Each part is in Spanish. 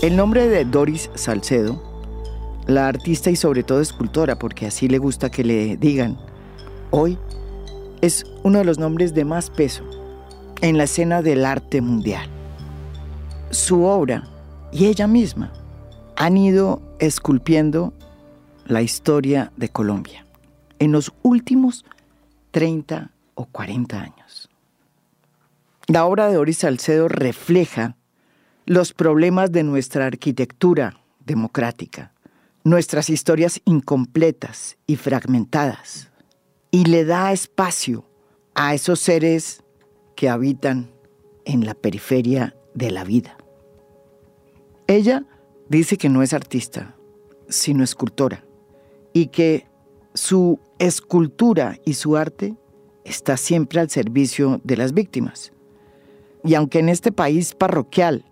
El nombre de Doris Salcedo, la artista y sobre todo escultora, porque así le gusta que le digan, hoy es uno de los nombres de más peso en la escena del arte mundial. Su obra y ella misma han ido esculpiendo la historia de Colombia en los últimos 30 o 40 años. La obra de Doris Salcedo refleja los problemas de nuestra arquitectura democrática, nuestras historias incompletas y fragmentadas, y le da espacio a esos seres que habitan en la periferia de la vida. Ella dice que no es artista, sino escultora, y que su escultura y su arte está siempre al servicio de las víctimas. Y aunque en este país parroquial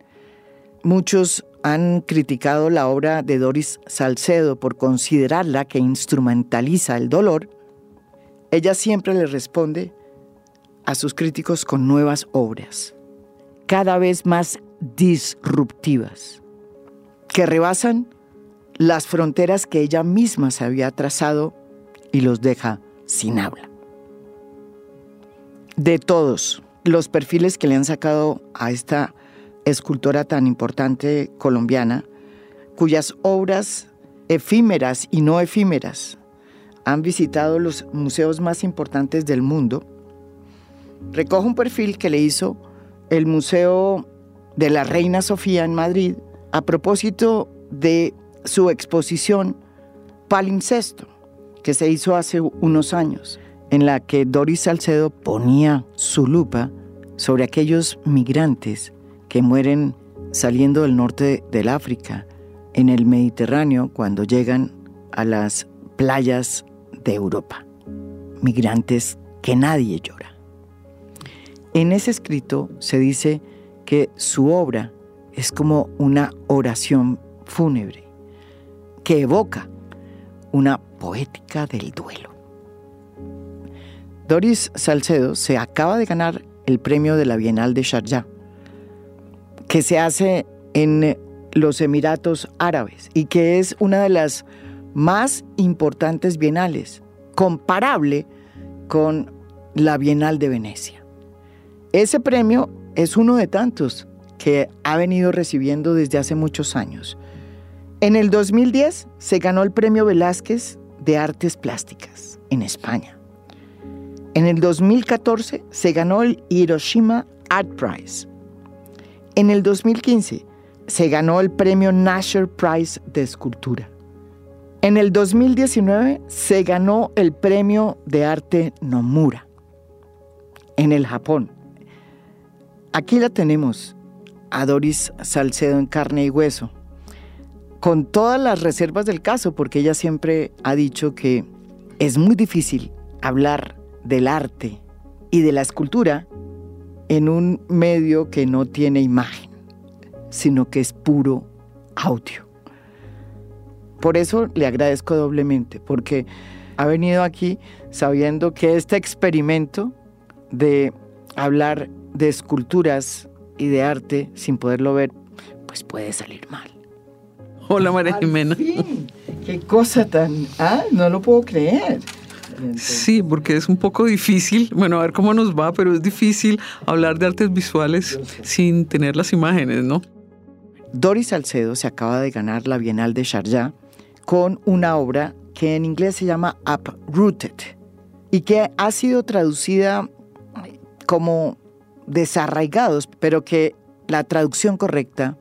muchos han criticado la obra de Doris Salcedo por considerarla que instrumentaliza el dolor, ella siempre le responde a sus críticos con nuevas obras, cada vez más disruptivas, que rebasan las fronteras que ella misma se había trazado y los deja sin habla. De todos los perfiles que le han sacado a esta escultora tan importante colombiana, cuyas obras efímeras y no efímeras han visitado los museos más importantes del mundo, recojo un perfil que le hizo el Museo de la Reina Sofía en Madrid a propósito de su exposición Palimpsesto, que se hizo hace unos años, en la que Doris Salcedo ponía su lupa sobre aquellos migrantes que mueren saliendo del norte del África, en el Mediterráneo, cuando llegan a las playas de Europa. Migrantes que nadie llora. En ese escrito se dice que su obra es como una oración fúnebre que evoca una poética del duelo. Doris Salcedo se acaba de ganar el premio de la Bienal de Sharjah que se hace en los Emiratos Árabes y que es una de las más importantes bienales, comparable con la Bienal de Venecia. Ese premio es uno de tantos que ha venido recibiendo desde hace muchos años. En el 2010 se ganó el Premio Velázquez de Artes Plásticas en España. En el 2014 se ganó el Hiroshima Art Prize en el 2015 se ganó el premio Nasher Prize de Escultura. En el 2019 se ganó el premio de arte Nomura en el Japón. Aquí la tenemos, a Doris Salcedo en carne y hueso, con todas las reservas del caso, porque ella siempre ha dicho que es muy difícil hablar del arte y de la escultura en un medio que no tiene imagen, sino que es puro audio. Por eso le agradezco doblemente, porque ha venido aquí sabiendo que este experimento de hablar de esculturas y de arte sin poderlo ver, pues puede salir mal. Hola María Jimena. Qué cosa tan... Ah, no lo puedo creer. Sí, porque es un poco difícil, bueno, a ver cómo nos va, pero es difícil hablar de artes visuales sin tener las imágenes, ¿no? Doris Salcedo se acaba de ganar la Bienal de Sharjah con una obra que en inglés se llama Uprooted y que ha sido traducida como desarraigados, pero que la traducción correcta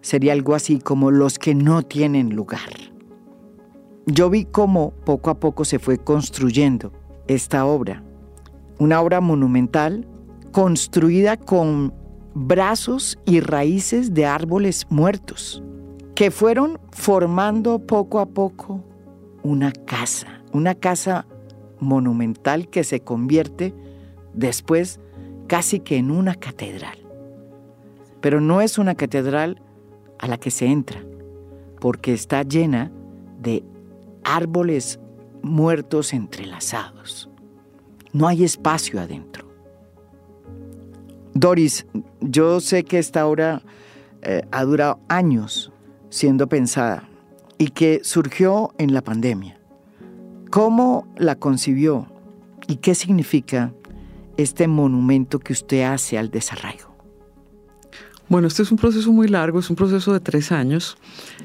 sería algo así como los que no tienen lugar yo vi cómo poco a poco se fue construyendo esta obra. Una obra monumental construida con brazos y raíces de árboles muertos, que fueron formando poco a poco una casa, una casa monumental que se convierte después casi que en una catedral. Pero no es una catedral a la que se entra, porque está llena de árboles muertos entrelazados. No hay espacio adentro. Doris, yo sé que esta obra eh, ha durado años siendo pensada y que surgió en la pandemia. ¿Cómo la concibió y qué significa este monumento que usted hace al desarraigo? Bueno, este es un proceso muy largo, es un proceso de tres años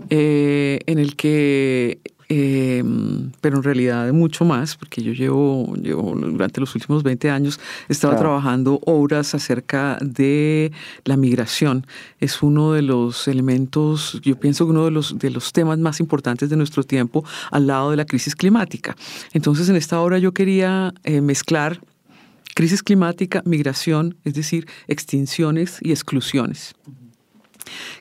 eh, en el que Em, pero en realidad mucho más, porque yo llevo, llevo durante los últimos 20 años, estaba trabajando obras acerca de la migración. Es uno de los elementos, yo pienso que uno de los, de los temas más importantes de nuestro tiempo al lado de la crisis climática. Entonces, en esta obra yo quería eh, mezclar crisis climática, migración, es decir, extinciones y exclusiones.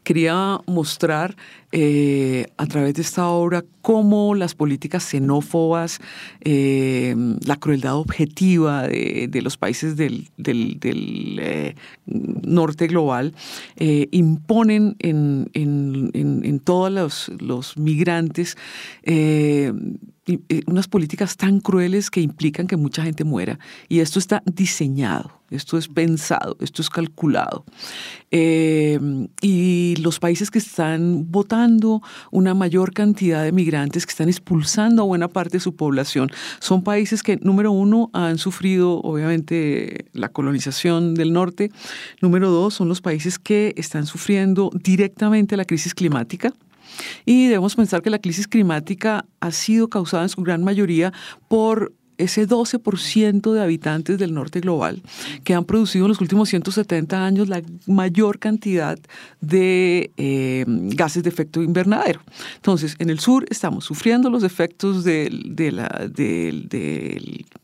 Quería mostrar eh, a través de esta obra cómo las políticas xenófobas, eh, la crueldad objetiva de, los países del, eh, norte global imponen en, todos los, los migrantes unas políticas tan crueles que implican que mucha gente muera. Y esto está diseñado, esto es pensado, esto es calculado. y los países que están votando una mayor cantidad de migrantes, que están expulsando a buena parte de su población, son países que, número uno, han sufrido obviamente la colonización del norte. Número dos, son los países que están sufriendo directamente la crisis climática. Y debemos pensar que la crisis climática ha sido causada en su gran mayoría por ese 12% de habitantes del norte global que han producido en los últimos 170 años la mayor cantidad de eh, gases de efecto invernadero. Entonces, en el sur estamos sufriendo los efectos de, la,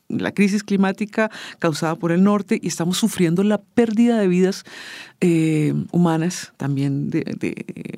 la crisis climática causada por el norte y estamos sufriendo la pérdida de vidas eh, humanas, también de,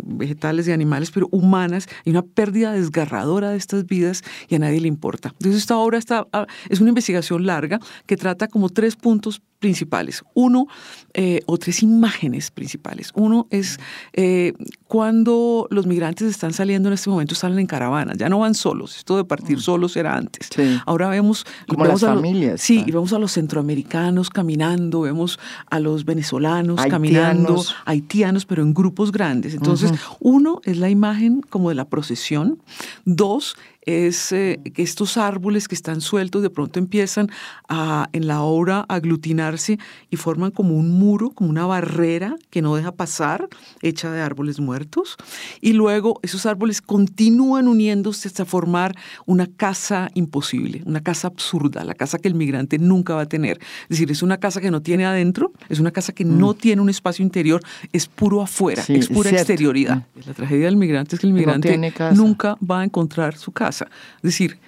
vegetales y animales, pero humanas, y una pérdida desgarradora de estas vidas y a nadie le importa. Entonces esta obra está, ah, es una investigación larga que trata como tres puntos principales. Uno, eh, o tres imágenes principales. Uno es eh, cuando los migrantes están saliendo en este momento, salen en caravanas, ya no van solos. Esto de partir mm. solos era antes. Ahora vemos... Como las familias. sí, y vemos a los centroamericanos caminando, vemos a los venezolanos caminando, haitianos, pero en grupos grandes. Entonces, uno es la imagen como de la procesión. Dos, es eh, que estos árboles que están sueltos de pronto empiezan a, en la obra a aglutinarse y forman como un muro, como una barrera que no deja pasar, hecha de árboles muertos. Y luego esos árboles continúan uniéndose hasta formar una casa imposible, una casa absurda, la casa que el migrante nunca va a tener. Es decir, es una casa que no tiene adentro, es una casa que no mm. tiene un espacio interior, es puro afuera, es pura exterioridad. Mm. La tragedia del migrante es que el migrante nunca va a encontrar su casa. Es decir,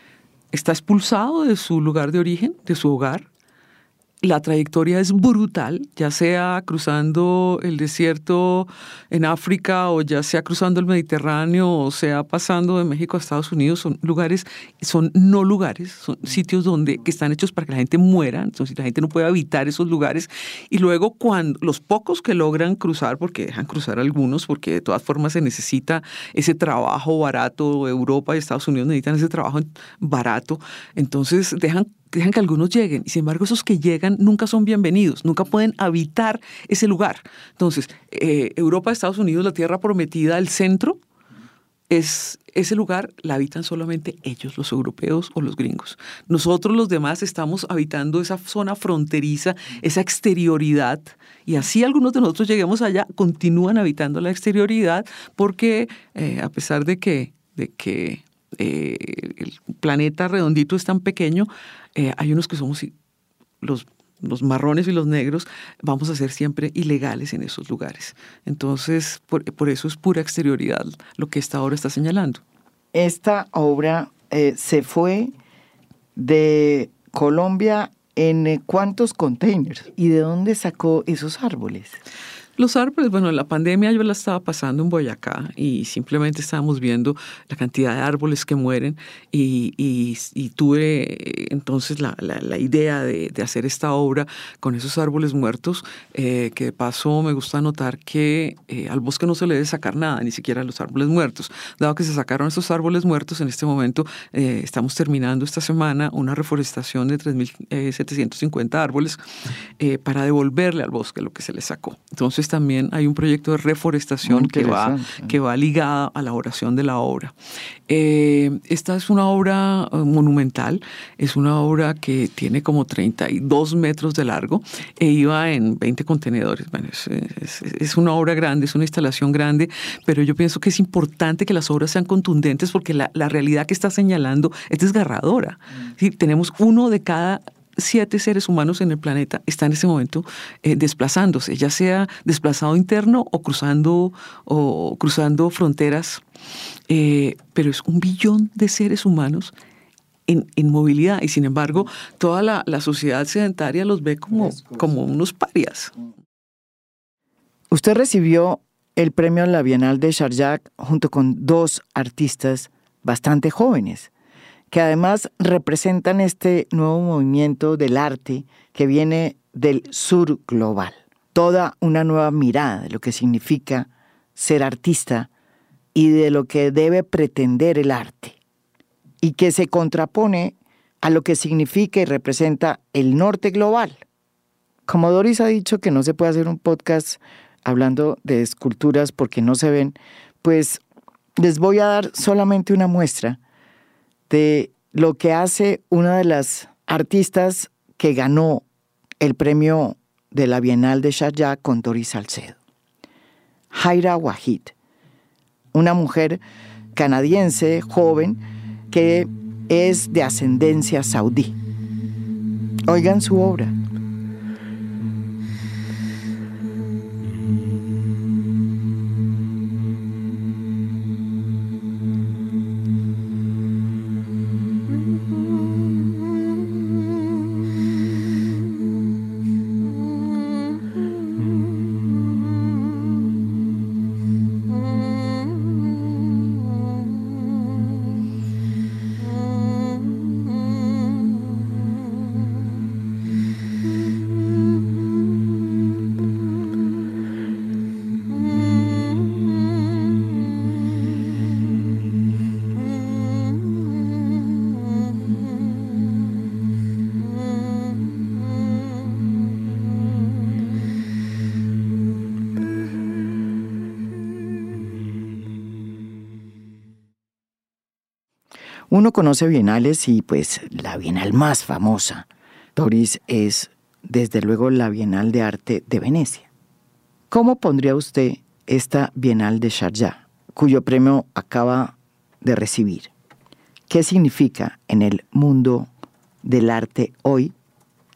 está expulsado de su lugar de origen, de su hogar, la trayectoria es brutal, ya sea cruzando el desierto en África o ya sea cruzando el Mediterráneo o sea pasando de México a Estados Unidos, son lugares, son no lugares, son sitios donde que están hechos para que la gente muera, entonces la gente no puede habitar esos lugares y luego cuando los pocos que logran cruzar, porque dejan cruzar algunos, porque de todas formas se necesita ese trabajo barato, Europa y Estados Unidos necesitan ese trabajo barato, entonces dejan dejan que algunos lleguen. Y sin embargo, esos que llegan nunca son bienvenidos, nunca pueden habitar ese lugar. Entonces, eh, Europa, Estados Unidos, la tierra prometida, el centro, es ese lugar la habitan solamente ellos, los europeos o los gringos. Nosotros los demás estamos habitando esa zona fronteriza, esa exterioridad, y así algunos de nosotros lleguemos allá, continúan habitando la exterioridad porque eh, a pesar de que, de que eh, el planeta redondito es tan pequeño, eh, hay unos que somos los, los marrones y los negros, vamos a ser siempre ilegales en esos lugares. Entonces, por, eso es pura exterioridad lo que esta obra está señalando. Esta obra eh, se fue de Colombia en cuántos containers y de dónde sacó esos árboles. Los árboles, bueno, la pandemia yo la estaba pasando en Boyacá y simplemente estábamos viendo la cantidad de árboles que mueren y, tuve eh, entonces la, idea de, de, hacer esta obra con esos árboles muertos, eh, que de paso me gusta notar que eh, al bosque no se le debe sacar nada, ni siquiera los árboles muertos. Dado que se sacaron esos árboles muertos, en este momento estamos terminando esta semana una reforestación de 3.750 árboles para devolverle al bosque lo que se le sacó. Entonces, también hay un proyecto de reforestación que va, que va ligada a la elaboración de la obra. Eh, esta es una obra eh, monumental, es una obra que tiene como 32 metros de largo e iba en 20 contenedores. Bueno, es, una obra grande, es una instalación grande, pero yo pienso que es importante que las obras sean contundentes porque la, realidad que está señalando es desgarradora. Mm. Tenemos uno de cada siete seres humanos en el planeta está en ese momento eh, desplazándose, ya sea desplazado interno o cruzando, o cruzando fronteras, eh, pero es un billón de seres humanos en, movilidad y sin embargo toda la, sociedad sedentaria los ve como, como unos parias. Usted recibió el premio a la Bienal de Sharjah junto con dos artistas bastante jóvenes que además representan este nuevo movimiento del arte que viene del sur global. Toda una nueva mirada de lo que significa ser artista y de lo que debe pretender el arte, y que se contrapone a lo que significa y representa el norte global. Como Doris ha dicho que no se puede hacer un podcast hablando de esculturas porque no se ven, pues les voy a dar solamente una muestra de lo que hace una de las artistas que ganó el premio de la Bienal de Sharjah con Doris Salcedo. Jaira Wahid, una mujer canadiense joven que es de ascendencia saudí. Oigan su obra. Uno conoce bienales y pues la bienal más famosa, Doris, es desde luego la Bienal de Arte de Venecia. ¿Cómo pondría usted esta Bienal de Sharjah, cuyo premio acaba de recibir? ¿Qué significa en el mundo del arte hoy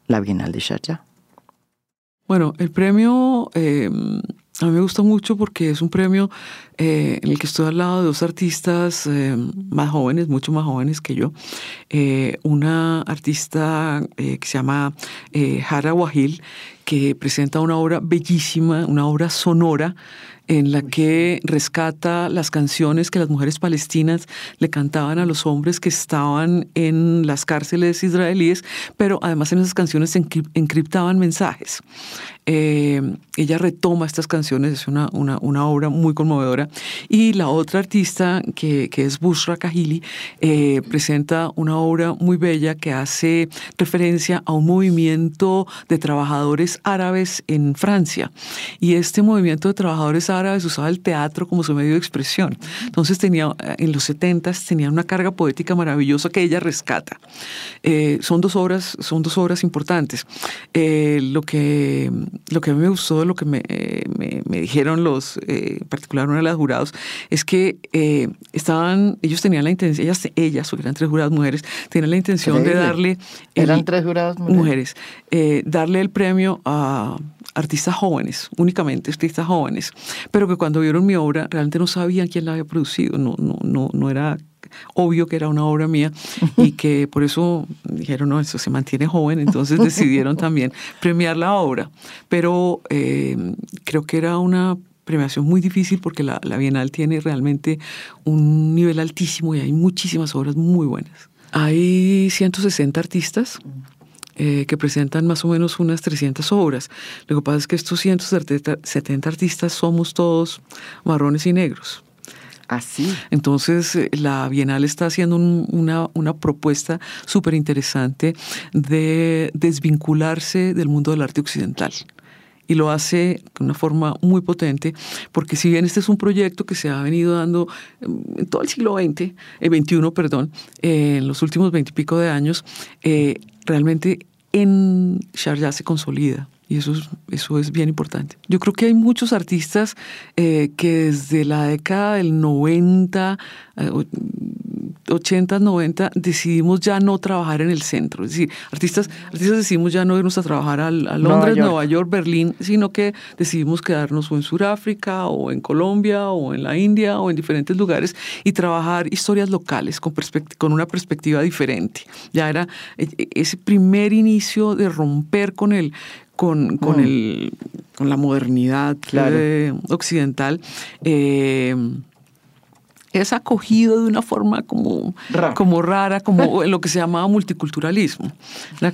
la Bienal de Sharjah? Bueno, el premio eh, a mí me gusta mucho porque es un premio eh, en el que estoy al lado de dos artistas eh, más jóvenes, mucho más jóvenes que yo. Eh, una artista que se llama Hara Wahil, que presenta una obra bellísima, una obra sonora en la que rescata las canciones que las mujeres palestinas le cantaban a los hombres que estaban en las cárceles israelíes, pero además en esas canciones se encriptaban mensajes. Eh, ella retoma estas canciones, es una, una, obra muy conmovedora. Y la otra artista, que, es Bushra Kahili, eh, presenta una obra muy bella que hace referencia a un movimiento de trabajadores árabes en Francia. Y este movimiento de trabajadores árabes usaba el teatro como su medio de expresión. Entonces tenía, en los 70 tenía una carga poética maravillosa que ella rescata. Eh, son, dos obras, son dos obras importantes. lo que lo que a mí me gustó lo que me, me, dijeron los, eh, en particular una de las jurados, es que eh, estaban, ellos tenían la intención, ellas, ellas, eran tres juradas mujeres, tenían la intención de darle... eran tres juradas mujeres. mujeres eh, darle el premio a artistas jóvenes, únicamente artistas jóvenes, pero que cuando vieron mi obra realmente no sabían quién la había producido, no, no, no, no era obvio que era una obra mía y que por eso dijeron, no, eso se mantiene joven, entonces decidieron también premiar la obra. Pero eh, creo que era una premiación muy difícil porque la, Bienal tiene realmente un nivel altísimo y hay muchísimas obras muy buenas. Hay 160 artistas. Eh, que presentan más o menos unas 300 obras. Lo que pasa es que estos 170 artistas somos todos marrones y negros. Así. Entonces, eh, la Bienal está haciendo una, una, propuesta súper interesante de desvincularse del mundo del arte occidental y lo hace de una forma muy potente, porque si bien este es un proyecto que se ha venido dando en todo el siglo XX, eh, 21, perdón, eh, en los últimos veintipico de años, eh, realmente en Sharjah se consolida. Y eso es, eso es bien importante. Yo creo que hay muchos artistas eh, que desde la década del 90, 80, 90, decidimos ya no trabajar en el centro. Es decir, artistas, artistas decidimos ya no irnos a trabajar a, Londres, Nueva York. Berlín, sino que decidimos quedarnos o en Sudáfrica, o en Colombia, o en la India, o en diferentes lugares y trabajar historias locales con, con una perspectiva diferente. Ya era e, e, ese primer inicio de romper con el, con, con, mm. el, con la modernidad occidental, eh, es acogido de una forma como, como rara, como lo que se llamaba multiculturalismo.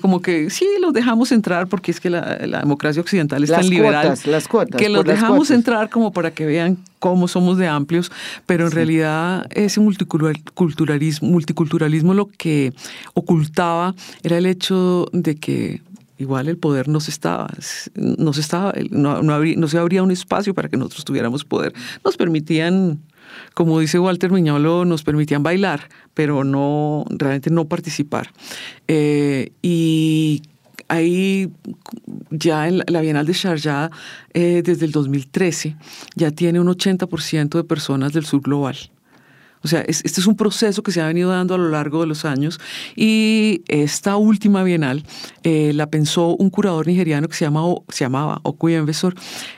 Como que sí, los dejamos entrar porque es que la, democracia occidental es tan liberal. las cuotas, que los dejamos entrar como para que vean cómo somos de amplios, pero en realidad ese multiculturalismo, multiculturalismo lo que ocultaba era el hecho de que igual el poder no se estaba, no se estaba, no, no, se abría un espacio para que nosotros tuviéramos poder. Nos permitían, como dice Walter Miñolo, nos permitían bailar, pero no, realmente no participar. Eh, y ahí ya en la Bienal de Sharjah, eh, desde el 2013, ya tiene un 80% de personas del sur global. O sea, este es un proceso que se ha venido dando a lo largo de los años y esta última bienal eh, la pensó un curador nigeriano que se, llama, se llamaba Okuyen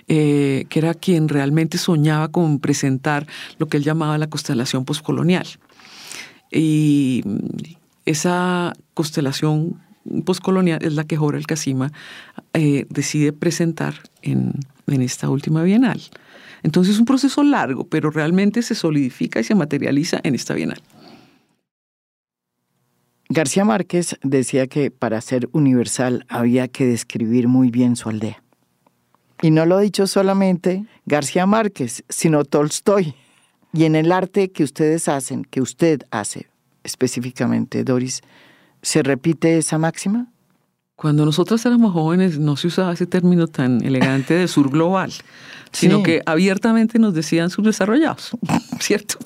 eh, que era quien realmente soñaba con presentar lo que él llamaba la constelación postcolonial. Y esa constelación postcolonial es la que Jorge Casima eh, decide presentar en, en esta última bienal. Entonces es un proceso largo, pero realmente se solidifica y se materializa en esta bienal. García Márquez decía que para ser universal había que describir muy bien su aldea. Y no lo ha dicho solamente García Márquez, sino Tolstoy. Y en el arte que ustedes hacen, que usted hace específicamente, Doris, ¿se repite esa máxima? Cuando nosotros éramos jóvenes no se usaba ese término tan elegante de sur global sino que abiertamente nos decían subdesarrollados, ¿cierto?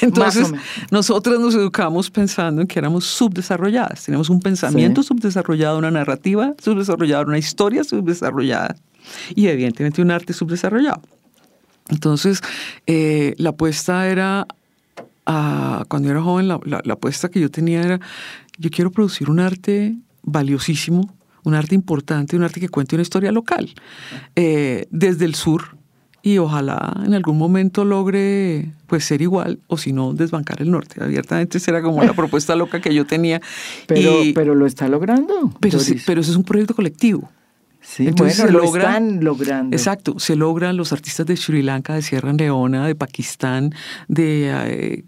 Entonces, nosotros nos educamos pensando en que éramos subdesarrolladas, tenemos un pensamiento subdesarrollado, una narrativa subdesarrollada, una historia subdesarrollada y evidentemente un arte subdesarrollado. Entonces, eh, la apuesta era, cuando era joven, la, apuesta que yo tenía era, yo quiero producir un arte valiosísimo, un arte importante, un arte que cuente una historia local, eh, desde el sur, y ojalá en algún momento logre pues ser igual o si no desbancar el norte. Abiertamente será como la propuesta loca que yo tenía. Pero, pero lo está logrando. Pero, sí, pero eso es un proyecto colectivo. Sí, Entonces se lo están logrando. Exacto, se logran los artistas de Sri Lanka, de Sierra Leona, de Pakistán, de, eh,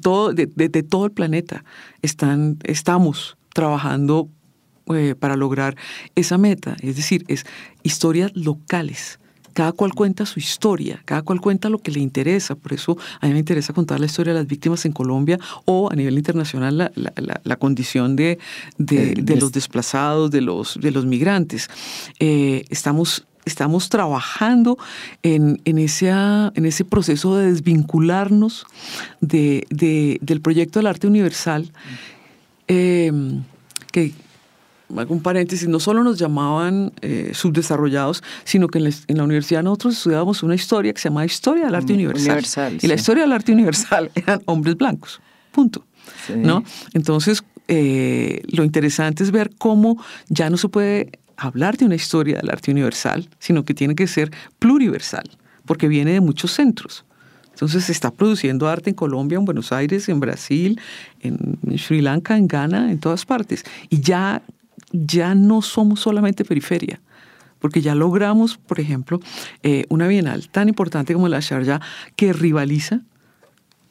todo, de, todo el planeta. Están, estamos trabajando eh, para lograr esa meta, es decir, es historias locales cada cual cuenta su historia, cada cual cuenta lo que le interesa. Por eso a mí me interesa contar la historia de las víctimas en Colombia o a nivel internacional la, condición de, de, los desplazados, de los, de los migrantes. Eh, estamos estamos trabajando en, en, ese, en ese proceso de desvincularnos de, del proyecto del arte universal, eh, que hago un paréntesis, no solo nos llamaban eh, subdesarrollados, sino que en la, universidad nosotros estudiábamos una historia que se llama Historia del Arte Universal. y la historia del arte universal eran hombres blancos, punto. ¿no? Entonces, eh, lo interesante es ver cómo ya no se puede hablar de una historia del arte universal, sino que tiene que ser pluriversal, porque viene de muchos centros. Entonces se está produciendo arte en Colombia, en Buenos Aires, en Brasil, en Sri Lanka, en Ghana, en todas partes. Y ya ya no somos solamente periferia, porque ya logramos, por ejemplo, eh, una bienal tan importante como la Sharjah que rivaliza,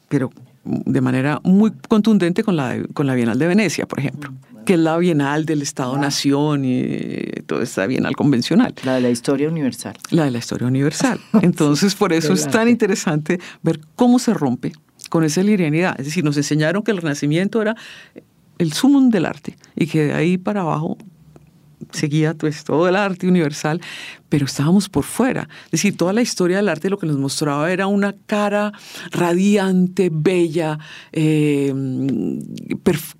pero de manera muy contundente con la, con la Bienal de Venecia, por ejemplo, mm, que es la Bienal del Estado-Nación y toda esta Bienal convencional. La de la historia universal. La de la historia universal. Entonces, por eso es tan interesante ver cómo se rompe con esa linealidad. Es decir, nos enseñaron que el Renacimiento era el sumum del arte y que de ahí para abajo seguía pues, todo el arte universal, pero estábamos por fuera. Es decir, toda la historia del arte lo que nos mostraba era una cara radiante, bella, eh,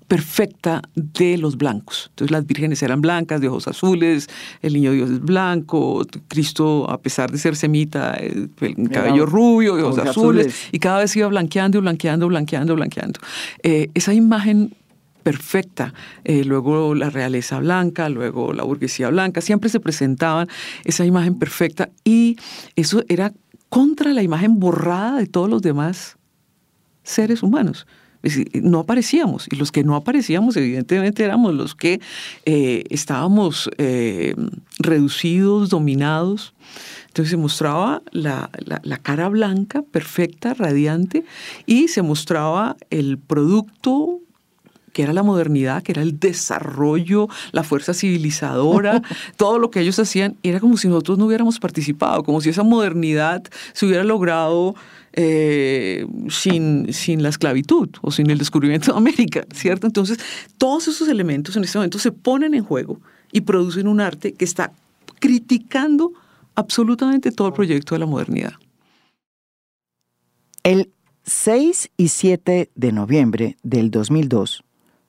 perfecta de los blancos. Entonces las vírgenes eran blancas, de ojos azules, el niño Dios es blanco, Cristo, a pesar de ser semita, el cabello rubio, de ojos azules, y cada vez iba blanqueando, blanqueando, blanqueando, blanqueando. Eh, esa imagen perfecta. Eh, luego la realeza blanca, luego la burguesía blanca, siempre se presentaban esa imagen perfecta y eso era contra la imagen borrada de todos los demás seres humanos. no aparecíamos y los que no aparecíamos evidentemente éramos los que eh, estábamos eh, reducidos, dominados. Entonces se mostraba la, la, cara blanca, perfecta, radiante, y se mostraba el producto que era la modernidad, que era el desarrollo, la fuerza civilizadora, todo lo que ellos hacían, era como si nosotros no hubiéramos participado, como si esa modernidad se hubiera logrado eh, sin, sin la esclavitud o sin el descubrimiento de América, ¿cierto? Entonces, todos esos elementos en este momento se ponen en juego y producen un arte que está criticando absolutamente todo el proyecto de la modernidad. El 6 y 7 de noviembre del 2002,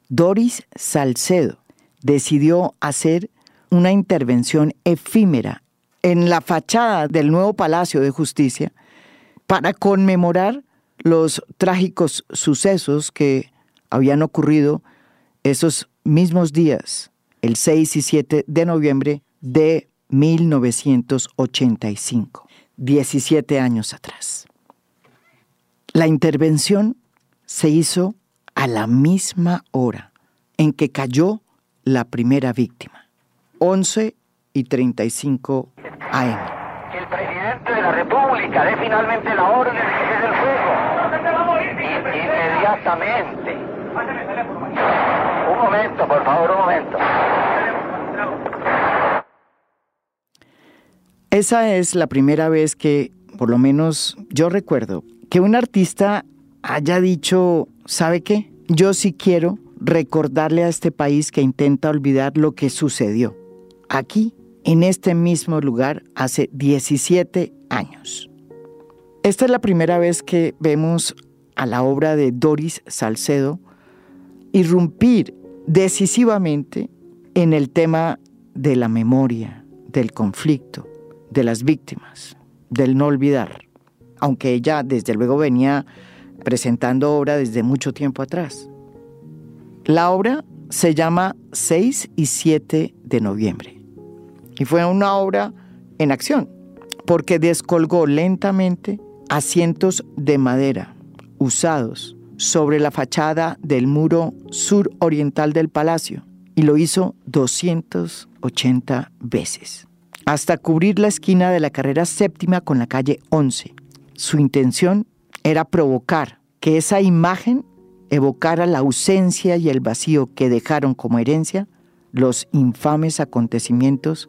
Doris Salcedo decidió hacer una intervención efímera en la fachada del nuevo Palacio de Justicia para conmemorar los trágicos sucesos que habían ocurrido esos mismos días, el 6 y 7 de noviembre de 1985, 17 años atrás. La intervención se hizo a la misma hora en que cayó la primera víctima, 11 y 35 AM. Que el presidente de la República dé finalmente la orden de que se el fuego. Inmediatamente. Un momento, por favor, un momento. Esa es la primera vez que, por lo menos yo recuerdo, que un artista haya dicho, ¿sabe qué? Yo sí quiero recordarle a este país que intenta olvidar lo que sucedió aquí, en este mismo lugar, hace 17 años. Esta es la primera vez que vemos a la obra de Doris Salcedo irrumpir decisivamente en el tema de la memoria, del conflicto, de las víctimas, del no olvidar, aunque ella desde luego venía presentando obra desde mucho tiempo atrás. La obra se llama 6 y 7 de noviembre y fue una obra en acción porque descolgó lentamente asientos de madera usados sobre la fachada del muro suroriental del palacio y lo hizo 280 veces, hasta cubrir la esquina de la carrera séptima con la calle 11. Su intención era provocar que esa imagen evocara la ausencia y el vacío que dejaron como herencia los infames acontecimientos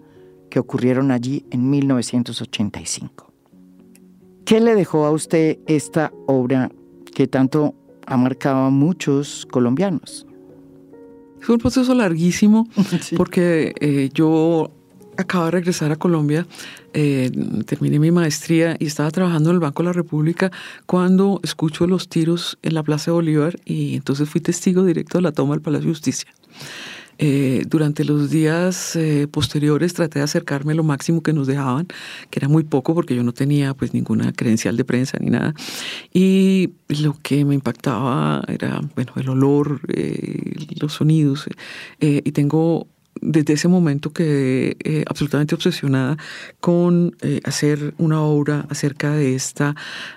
que ocurrieron allí en 1985. ¿Qué le dejó a usted esta obra que tanto ha marcado a muchos colombianos? Es un proceso larguísimo porque eh, yo acabo de regresar a Colombia, eh, terminé mi maestría y estaba trabajando en el Banco de la República cuando escucho los tiros en la Plaza de Bolívar y entonces fui testigo directo de la toma del Palacio de Justicia. Eh, durante los días eh, posteriores traté de acercarme lo máximo que nos dejaban, que era muy poco porque yo no tenía pues ninguna credencial de prensa ni nada. Y lo que me impactaba era, bueno, el olor, los sonidos. y tengo desde ese momento quedé eh, absolutamente obsesionada con eh, hacer una obra acerca de esta,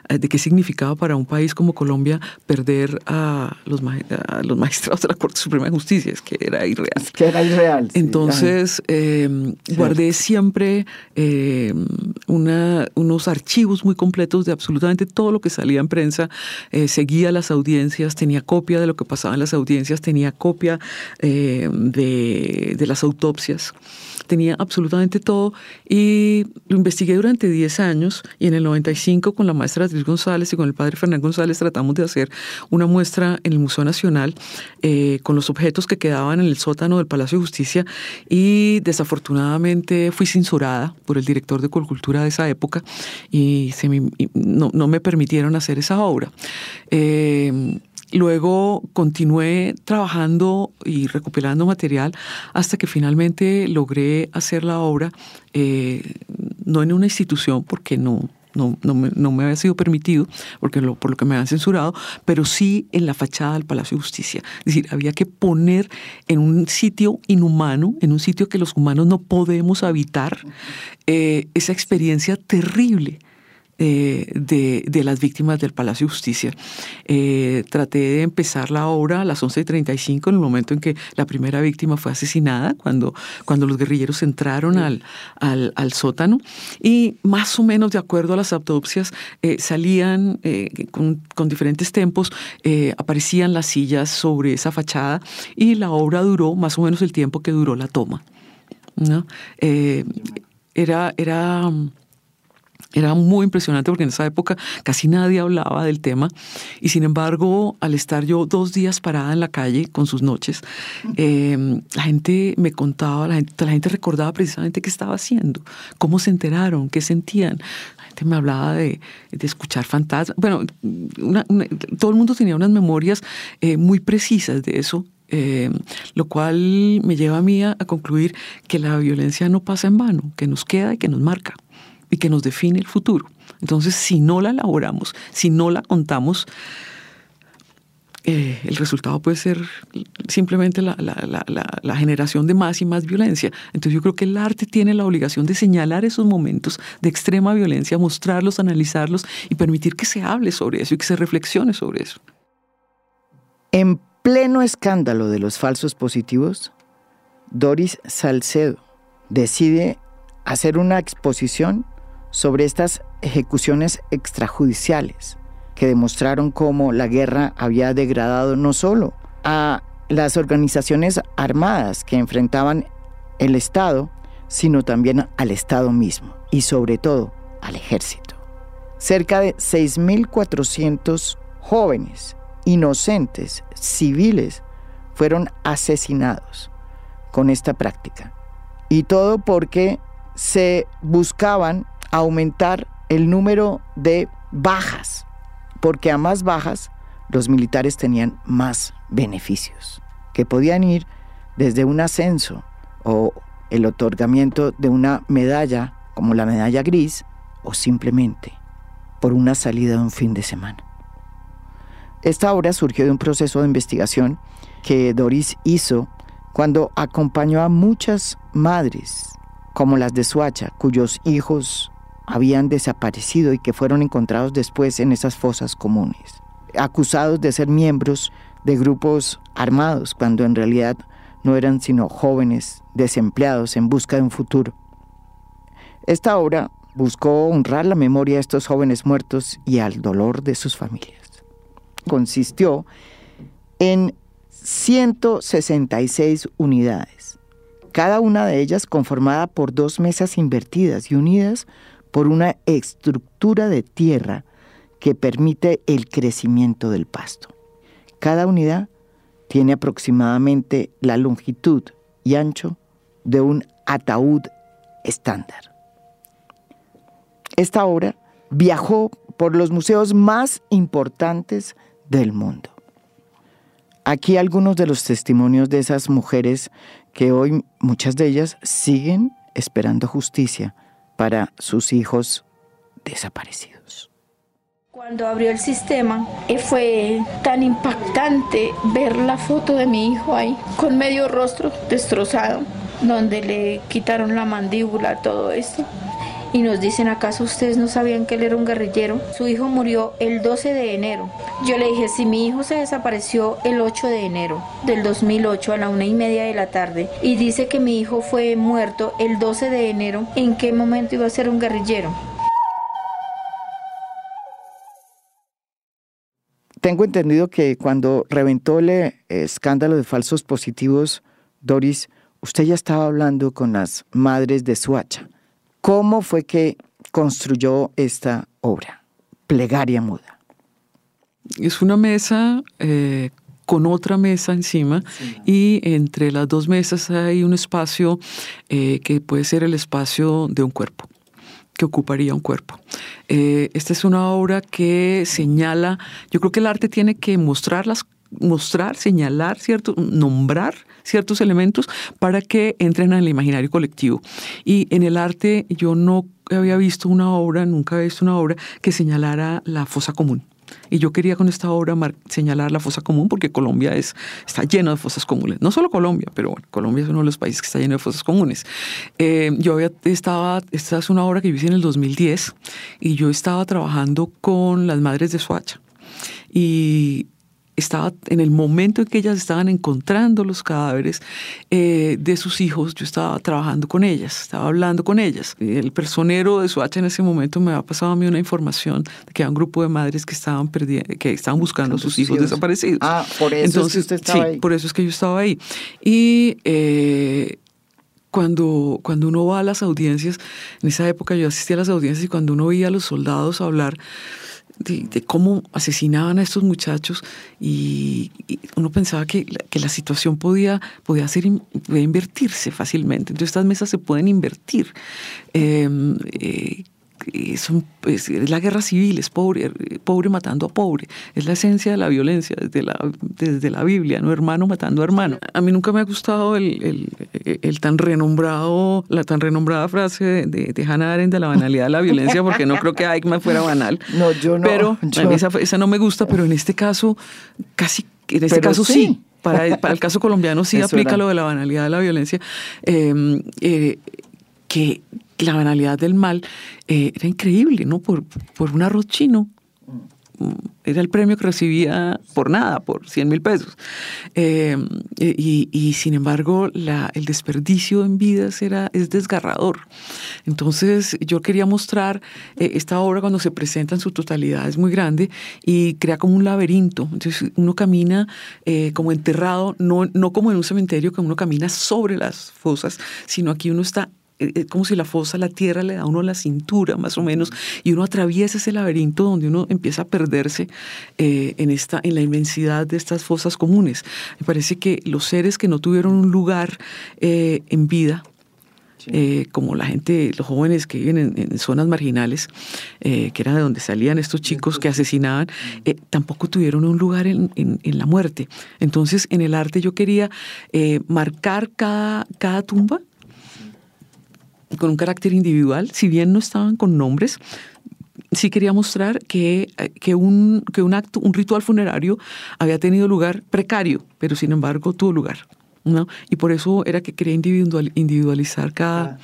eh, de qué significaba para un país como Colombia perder a los, los magistrados de la Corte Suprema de Justicia, es que era irreal. Es que era irreal. Entonces, em, guardé siempre em, una, unos archivos muy completos de absolutamente todo lo que salía en prensa, seguía las audiencias, tenía copia de lo que pasaba en las audiencias, tenía copia de, de las autopsias, tenía absolutamente todo y lo investigué durante 10 años y en el 95 con la maestra Beatriz González y con el padre Fernán González tratamos de hacer una muestra en el Museo Nacional eh, con los objetos que quedaban en el sótano del Palacio de Justicia y desafortunadamente fui censurada por el director de Cultura de esa época y, no, no, me permitieron hacer esa obra. Eh, Luego continué trabajando y recopilando material hasta que finalmente logré hacer la obra, eh, no en una institución, porque no, no, no, me, no, me, había sido permitido, porque por lo que me habían censurado, pero sí en la fachada del Palacio de Justicia. Es decir, había que poner en un sitio inhumano, en un sitio que los humanos no podemos habitar, eh, esa experiencia terrible eh, de, las víctimas del Palacio de Justicia. Eh, traté de empezar la obra a las 11.35, en el momento en que la primera víctima fue asesinada, cuando, cuando los guerrilleros entraron al, al, sótano. Y más o menos de acuerdo a las autopsias, eh, salían con, con, diferentes tempos, aparecían las sillas sobre esa fachada y la obra duró más o menos el tiempo que duró la toma. ¿no? era, era era muy impresionante porque en esa época casi nadie hablaba del tema y sin embargo al estar yo dos días parada en la calle con sus noches, em, la gente me contaba, la gente, la gente recordaba precisamente qué estaba haciendo, cómo se enteraron, qué sentían. La gente me hablaba de, escuchar fantasmas. Bueno, todo el mundo tenía unas memorias eh, muy precisas de eso em, lo cual me lleva a mí a, concluir que la violencia no pasa en vano, que nos queda y que nos marca y que nos define el futuro. Entonces, si no la elaboramos, si no la contamos, eh, el resultado puede ser simplemente la, la, generación de más y más violencia. Entonces yo creo que el arte tiene la obligación de señalar esos momentos de extrema violencia, mostrarlos, analizarlos y permitir que se hable sobre eso y que se reflexione sobre eso. En pleno escándalo de los falsos positivos, Doris Salcedo decide hacer una exposición sobre estas ejecuciones extrajudiciales que demostraron cómo la guerra había degradado no solo a las organizaciones armadas que enfrentaban el Estado, sino también al Estado mismo y sobre todo al ejército. Cerca de 6.400 jóvenes, inocentes, civiles, fueron asesinados con esta práctica. Y todo porque se buscaban aumentar el número de bajas, porque a más bajas los militares tenían más beneficios, que podían ir desde un ascenso o el otorgamiento de una medalla como la medalla gris o simplemente por una salida de un fin de semana. Esta obra surgió de un proceso de investigación que Doris hizo cuando acompañó a muchas madres, como las de Suacha, cuyos hijos habían desaparecido y que fueron encontrados después en esas fosas comunes, acusados de ser miembros de grupos armados cuando en realidad no eran sino jóvenes desempleados en busca de un futuro. Esta obra buscó honrar la memoria de estos jóvenes muertos y al dolor de sus familias. Consistió en 166 unidades, cada una de ellas conformada por dos mesas invertidas y unidas por una estructura de tierra que permite el crecimiento del pasto. Cada unidad tiene aproximadamente la longitud y ancho de un ataúd estándar. Esta obra viajó por los museos más importantes del mundo. Aquí algunos de los testimonios de esas mujeres que hoy muchas de ellas siguen esperando justicia para sus hijos desaparecidos. Cuando abrió el sistema eh, fue tan impactante ver la foto de mi hijo ahí, con medio rostro destrozado, donde le quitaron la mandíbula, todo esto y nos dicen, ¿acaso ustedes no sabían que él era un guerrillero? Su hijo murió el 12 de enero. Yo le dije, si mi hijo se desapareció el 8 de enero del 2008 a la una y media de la tarde y dice que mi hijo fue muerto el 12 de enero, ¿en qué momento iba a ser un guerrillero? Tengo entendido que cuando reventó el escándalo de falsos positivos, Doris usted ya estaba hablando con las madres de Suacha. ¿Cómo fue que construyó esta obra, Plegaria Muda? Es una mesa eh, con otra mesa encima y entre las dos mesas hay un espacio eh, que puede ser el espacio de un cuerpo que ocuparía un cuerpo. Eh, esta es una obra que señala, yo creo que el arte tiene que mostrar las mostrar, señalar, cierto, nombrar ciertos elementos para que entren al imaginario colectivo. Y en el arte yo no había visto una obra, nunca había visto una obra que señalara la fosa común. Y yo quería con esta obra señalar la fosa común porque Colombia es, está lleno de fosas comunes. No solo Colombia, pero bueno, Colombia es uno de los países que está lleno de fosas comunes. Eh, yo había, estaba, esta es una obra que hice en el 2010 y yo estaba trabajando con las madres de Soacha. Y estaba en el momento en que ellas estaban encontrando los cadáveres eh, de sus hijos, yo estaba trabajando con ellas, estaba hablando con ellas. El personero de Suacha en ese momento me había pasado a mí una información de que había un grupo de madres que estaban que estaban buscando a sus hijos, desaparecidos. Ah, por eso es que usted estaba sí, por eso es que yo estaba ahí. Y eh, cuando, cuando uno va a las audiencias, en esa época yo asistía a las audiencias y cuando uno veía a los soldados hablar, de, cómo asesinaban a estos muchachos y, uno pensaba que, que, la situación podía, podía, ser, podía invertirse fácilmente. Entonces estas mesas se pueden invertir. Em, eh, es, es, la guerra civil, es pobre, pobre matando a pobre. Es la esencia de la violencia desde la, desde la Biblia, ¿no? Hermano matando a hermano. A mí nunca me ha gustado el, el, tan renombrado, la tan renombrada frase de, de, Hannah Arendt de la banalidad de la violencia, porque no creo que Eichmann fuera banal. No, yo no. Pero esa, esa, no me gusta, pero en este caso, casi, en este caso sí. Para, para, el caso colombiano sí aplica lo de la banalidad de la violencia. Em, eh, que la banalidad del mal eh, era increíble, ¿no? Por, por un arroz chino. Era el premio que recibía por nada, por 100 mil pesos. Eh, y, sin embargo, la, el desperdicio en vidas era, es desgarrador. Entonces, yo quería mostrar eh, esta obra cuando se presenta en su totalidad, es muy grande y crea como un laberinto. Entonces, uno camina como enterrado, no, no como en un cementerio, que uno camina sobre las fosas, sino aquí uno está es eh, eh, como si la fosa, la tierra le da a uno la cintura, más o menos, y uno atraviesa ese laberinto donde uno empieza a perderse eh, en, esta, en la inmensidad de estas fosas comunes. Me parece que los seres que no tuvieron un lugar en vida, como la gente, los jóvenes que viven en, zonas marginales, que era de donde salían estos chicos que asesinaban, tampoco tuvieron un lugar en, en, la muerte. Entonces, en el arte yo quería marcar cada, cada tumba con un carácter individual, si bien no estaban con nombres, sí quería mostrar que, que, un, que un acto, un ritual funerario había tenido lugar precario, pero sin embargo tuvo lugar. ¿no? Y por eso era que quería individual, individualizar cada...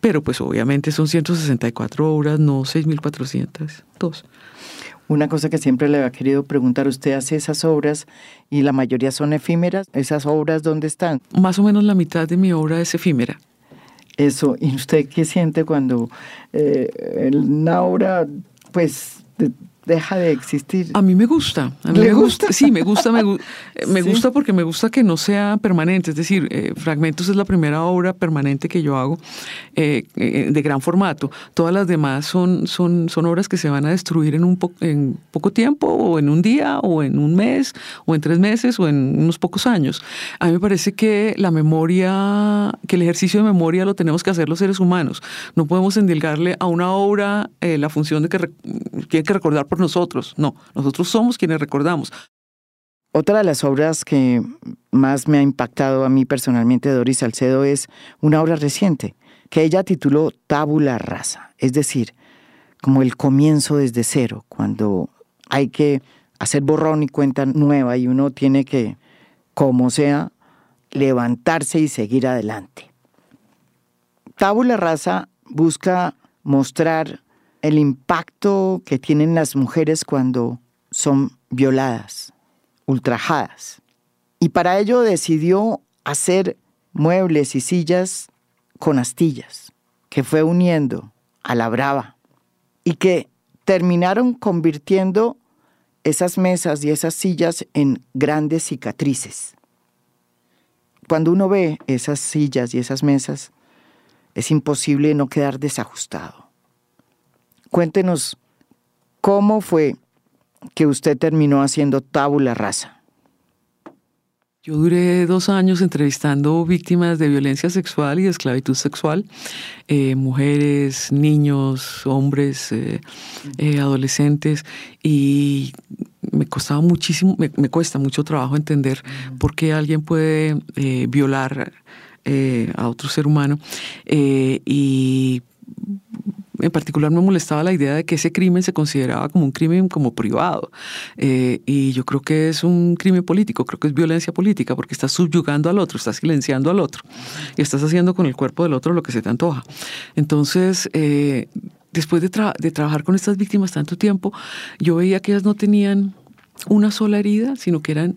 Pero pues obviamente son 164 obras, no 6.402. Una cosa que siempre le había querido preguntar, usted hace esas obras y la mayoría son efímeras, ¿esas obras dónde están? Más o menos la mitad de mi obra es efímera eso. ¿Y usted qué siente cuando eh, una obra, pues, deja de existir. A mí me gusta. A mí me gusta? Sí, me gusta. Me, me gusta porque me gusta que no sea permanente. Es decir, eh, Fragmentos es la primera obra permanente que yo hago eh, eh, de gran formato. Todas las demás son, son, son obras que se van a destruir en, un en poco tiempo, o en un día, o en un mes, o en tres meses, o en unos pocos años. A mí me parece que la memoria, que el ejercicio de memoria lo tenemos que hacer los seres humanos. No podemos endilgarle a una obra la función de que tiene que recordar nosotros, no, nosotros somos quienes recordamos. Otra de las obras que más me ha impactado a mí personalmente, Doris Salcedo, es una obra reciente que ella tituló Tábula Rasa, es decir, como el comienzo desde cero, cuando hay que hacer borrón y cuenta nueva y uno tiene que, como sea, levantarse y seguir adelante. Tábula Rasa busca mostrar el impacto que tienen las mujeres cuando son violadas, ultrajadas. Y para ello decidió hacer muebles y sillas con astillas, que fue uniendo a la brava y que terminaron convirtiendo esas mesas y esas sillas en grandes cicatrices. cuando uno ve esas sillas y esas mesas, es imposible no quedar desajustado. Cuéntenos cómo fue que usted terminó haciendo tabula rasa. Yo duré dos años entrevistando víctimas de violencia sexual y de esclavitud sexual, eh, mujeres, niños, hombres, eh, eh, adolescentes, y me costaba muchísimo, me, me, cuesta mucho trabajo entender por qué alguien puede violar a otro ser humano y en particular me molestaba la idea de que ese crimen se consideraba como un crimen como privado. Eh, y yo creo que es un crimen político, creo que es violencia política, porque estás subyugando al otro, estás silenciando al otro y estás haciendo con el cuerpo del otro lo que se te antoja. Entonces, eh, después de, trabajar con estas víctimas tanto tiempo, yo veía que ellas no tenían una sola herida, sino que eran,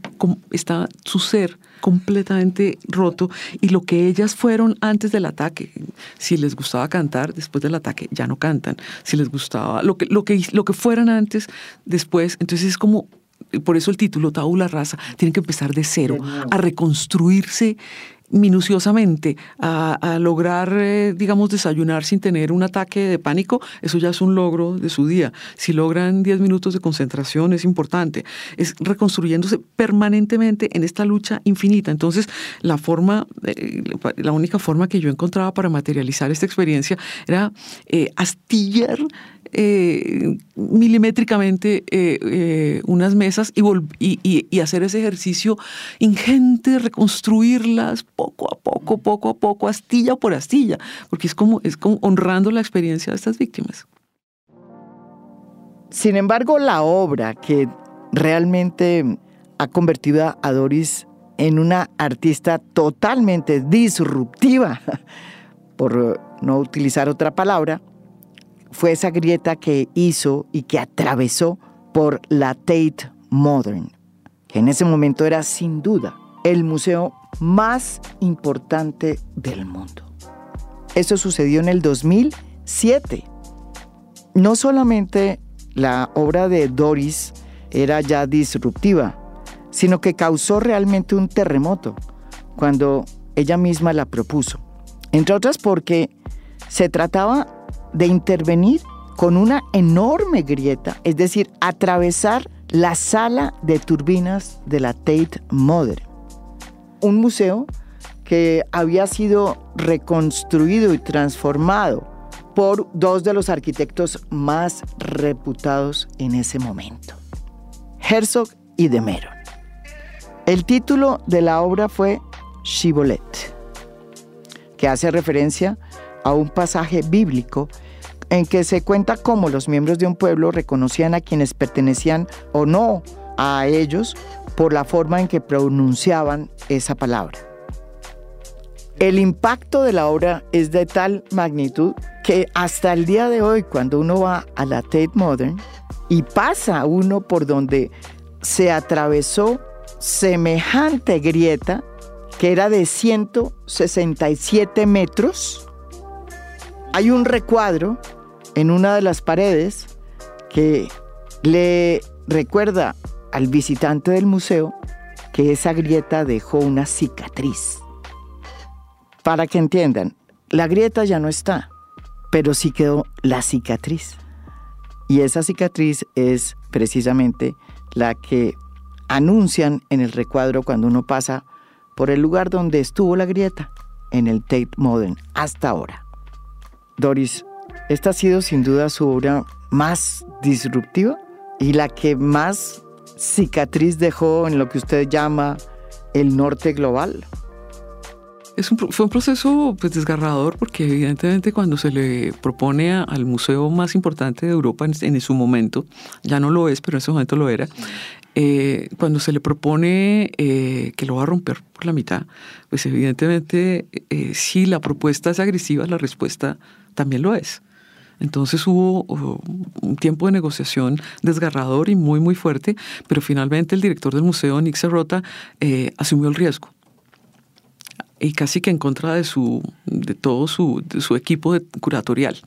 estaba su ser completamente roto y lo que ellas fueron antes del ataque, si les gustaba cantar, después del ataque ya no cantan, si les gustaba lo que, lo que, lo que fueran antes, después, entonces es como, por eso el título, Tabula Raza, tienen que empezar de cero, a reconstruirse minuciosamente a, lograr, eh, digamos, desayunar sin tener un ataque de pánico, eso ya es un logro de su día. Si logran 10 minutos de concentración es importante. Es reconstruyéndose permanentemente en esta lucha infinita. Entonces, la forma, eh, la única forma que yo encontraba para materializar esta experiencia era eh, astillar eh, milimétricamente eh, eh, unas mesas y, hacer ese ejercicio ingente reconstruirlas poco a poco, poco a poco, astilla por astilla, porque es como, es como honrando la experiencia de estas víctimas. Sin embargo, la obra que realmente ha convertido a Doris en una artista totalmente disruptiva, por no utilizar otra palabra, fue esa grieta que hizo y que atravesó por la Tate Modern, que en ese momento era sin duda el museo más importante del mundo. Eso sucedió en el 2007. No solamente la obra de Doris era ya disruptiva, sino que causó realmente un terremoto cuando ella misma la propuso. Entre otras porque se trataba de intervenir con una enorme grieta, es decir, atravesar la sala de turbinas de la Tate Modern. Un museo que había sido reconstruido y transformado por dos de los arquitectos más reputados en ese momento, Herzog y de Mero. El título de la obra fue Shibboleth, que hace referencia a un pasaje bíblico en que se cuenta cómo los miembros de un pueblo reconocían a quienes pertenecían o no a ellos por la forma en que pronunciaban esa palabra. El impacto de la obra es de tal magnitud que hasta el día de hoy, cuando uno va a la Tate Modern y pasa uno por donde se atravesó semejante grieta, que era de 167 metros, hay un recuadro en una de las paredes que le recuerda al visitante del museo que esa grieta dejó una cicatriz. Para que entiendan, la grieta ya no está, pero sí quedó la cicatriz. Y esa cicatriz es precisamente la que anuncian en el recuadro cuando uno pasa por el lugar donde estuvo la grieta, en el Tate Modern, hasta ahora. Doris, esta ha sido sin duda su obra más disruptiva y la que más cicatriz dejó en lo que usted llama el norte global. Es un, fue un proceso pues, desgarrador porque evidentemente cuando se le propone al museo más importante de Europa en, su momento, ya no lo es, pero en ese momento lo era, eh, cuando se le propone eh, que lo va a romper por la mitad, pues evidentemente eh, si la propuesta es agresiva, la respuesta también lo es. Entonces hubo un tiempo de negociación desgarrador y muy, muy fuerte, pero finalmente el director del museo, Nick Serrota, eh, asumió el riesgo. Y casi que en contra de, su, de todo su, su equipo curatorial.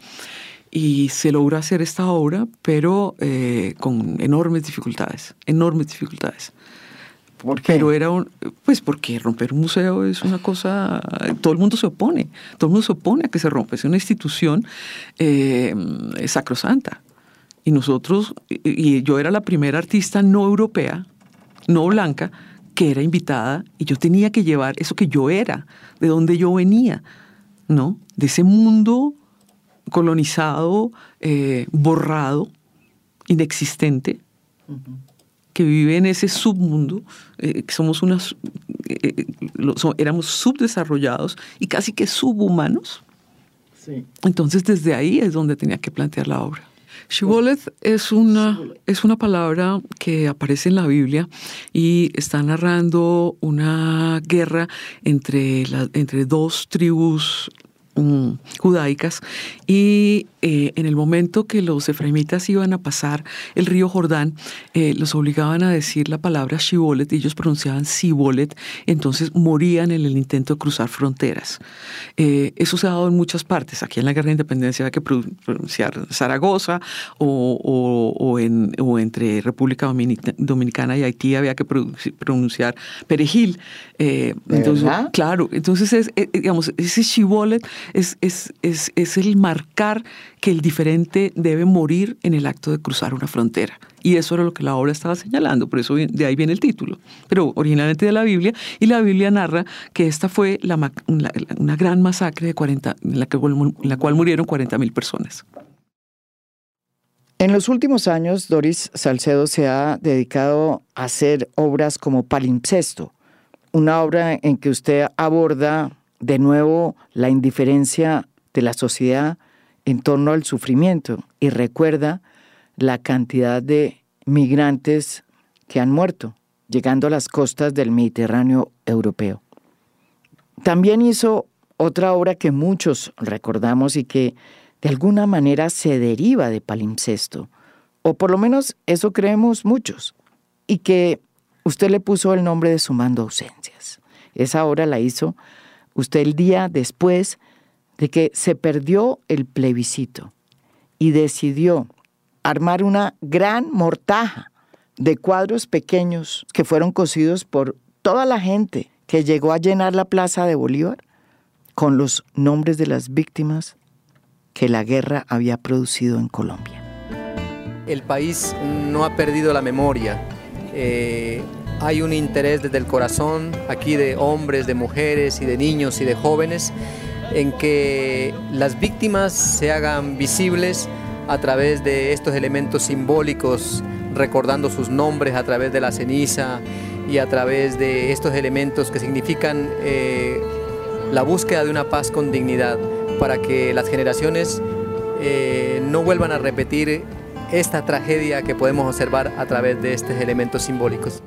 Y se logra hacer esta obra, pero eh, con enormes dificultades, enormes dificultades ¿Por qué? Pero era un, pues porque romper un museo es una cosa, todo el mundo se opone, todo el mundo se opone a que se rompa, es una institución eh, sacrosanta. Y nosotros, y yo era la primera artista no europea, no blanca, que era invitada y yo tenía que llevar eso que yo era, de donde yo venía, ¿no? De ese mundo colonizado, eh, borrado, inexistente, que vive en ese submundo, eh, que somos unas, eh, éramos subdesarrollados y casi que subhumanos. Entonces desde ahí es donde tenía que plantear la obra. Shibboleth es una, es una palabra que aparece en la Biblia y está narrando una guerra entre, entre dos tribus mm, judaicas y eh, en el momento que los efraimitas iban a pasar el río Jordán, eh, los obligaban a decir la palabra Shibolet y ellos pronunciaban Sibolet, entonces morían en el intento de cruzar fronteras. Eh, eso se ha dado en muchas partes. Aquí en la Guerra de Independencia había que pronunciar Zaragoza o, en, entre República Dominicana y Haití había que pronunciar Perejil. entonces, claro, entonces es, digamos, ese Shibolet es, es, es, es el marcar que el diferente debe morir en el acto de cruzar una frontera. Y eso era lo que la obra estaba señalando, por eso de ahí viene el título. Pero originalmente de la Biblia, y la Biblia narra que esta fue una gran masacre de 40, en, la, que, en la cual murieron 40.000 personas. En los últimos años, Doris Salcedo se ha dedicado a hacer obras como Palimpsesto, una obra en que usted aborda de nuevo la indiferencia de la sociedad en torno al sufrimiento y recuerda la cantidad de migrantes que han muerto llegando a las costas del Mediterráneo europeo. También hizo otra obra que muchos recordamos y que de alguna manera se deriva de palimpsesto, o por lo menos eso creemos muchos, y que usted le puso el nombre de Sumando Ausencias. Esa obra la hizo usted el día después de que se perdió el plebiscito y decidió armar una gran mortaja de cuadros pequeños que fueron cosidos por toda la gente que llegó a llenar la plaza de Bolívar con los nombres de las víctimas que la guerra había producido en Colombia. El país no ha perdido la memoria. Eh, hay un interés desde el corazón aquí de hombres, de mujeres y de niños y de jóvenes en que las víctimas se hagan visibles a través de estos elementos simbólicos, recordando sus nombres a través de la ceniza y a través de estos elementos que significan eh, la búsqueda de una paz con dignidad, para que las generaciones eh, no vuelvan a repetir esta tragedia que podemos observar a través de estos elementos simbólicos.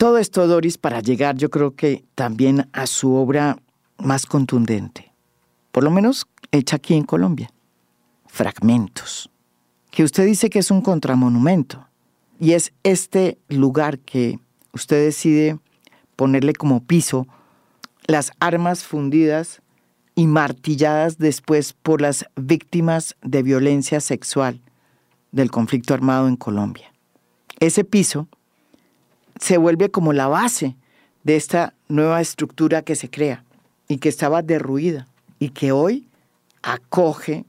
Todo esto, Doris, para llegar yo creo que también a su obra más contundente, por lo menos hecha aquí en Colombia. Fragmentos, que usted dice que es un contramonumento, y es este lugar que usted decide ponerle como piso las armas fundidas y martilladas después por las víctimas de violencia sexual del conflicto armado en Colombia. Ese piso se vuelve como la base de esta nueva estructura que se crea y que estaba derruida y que hoy acoge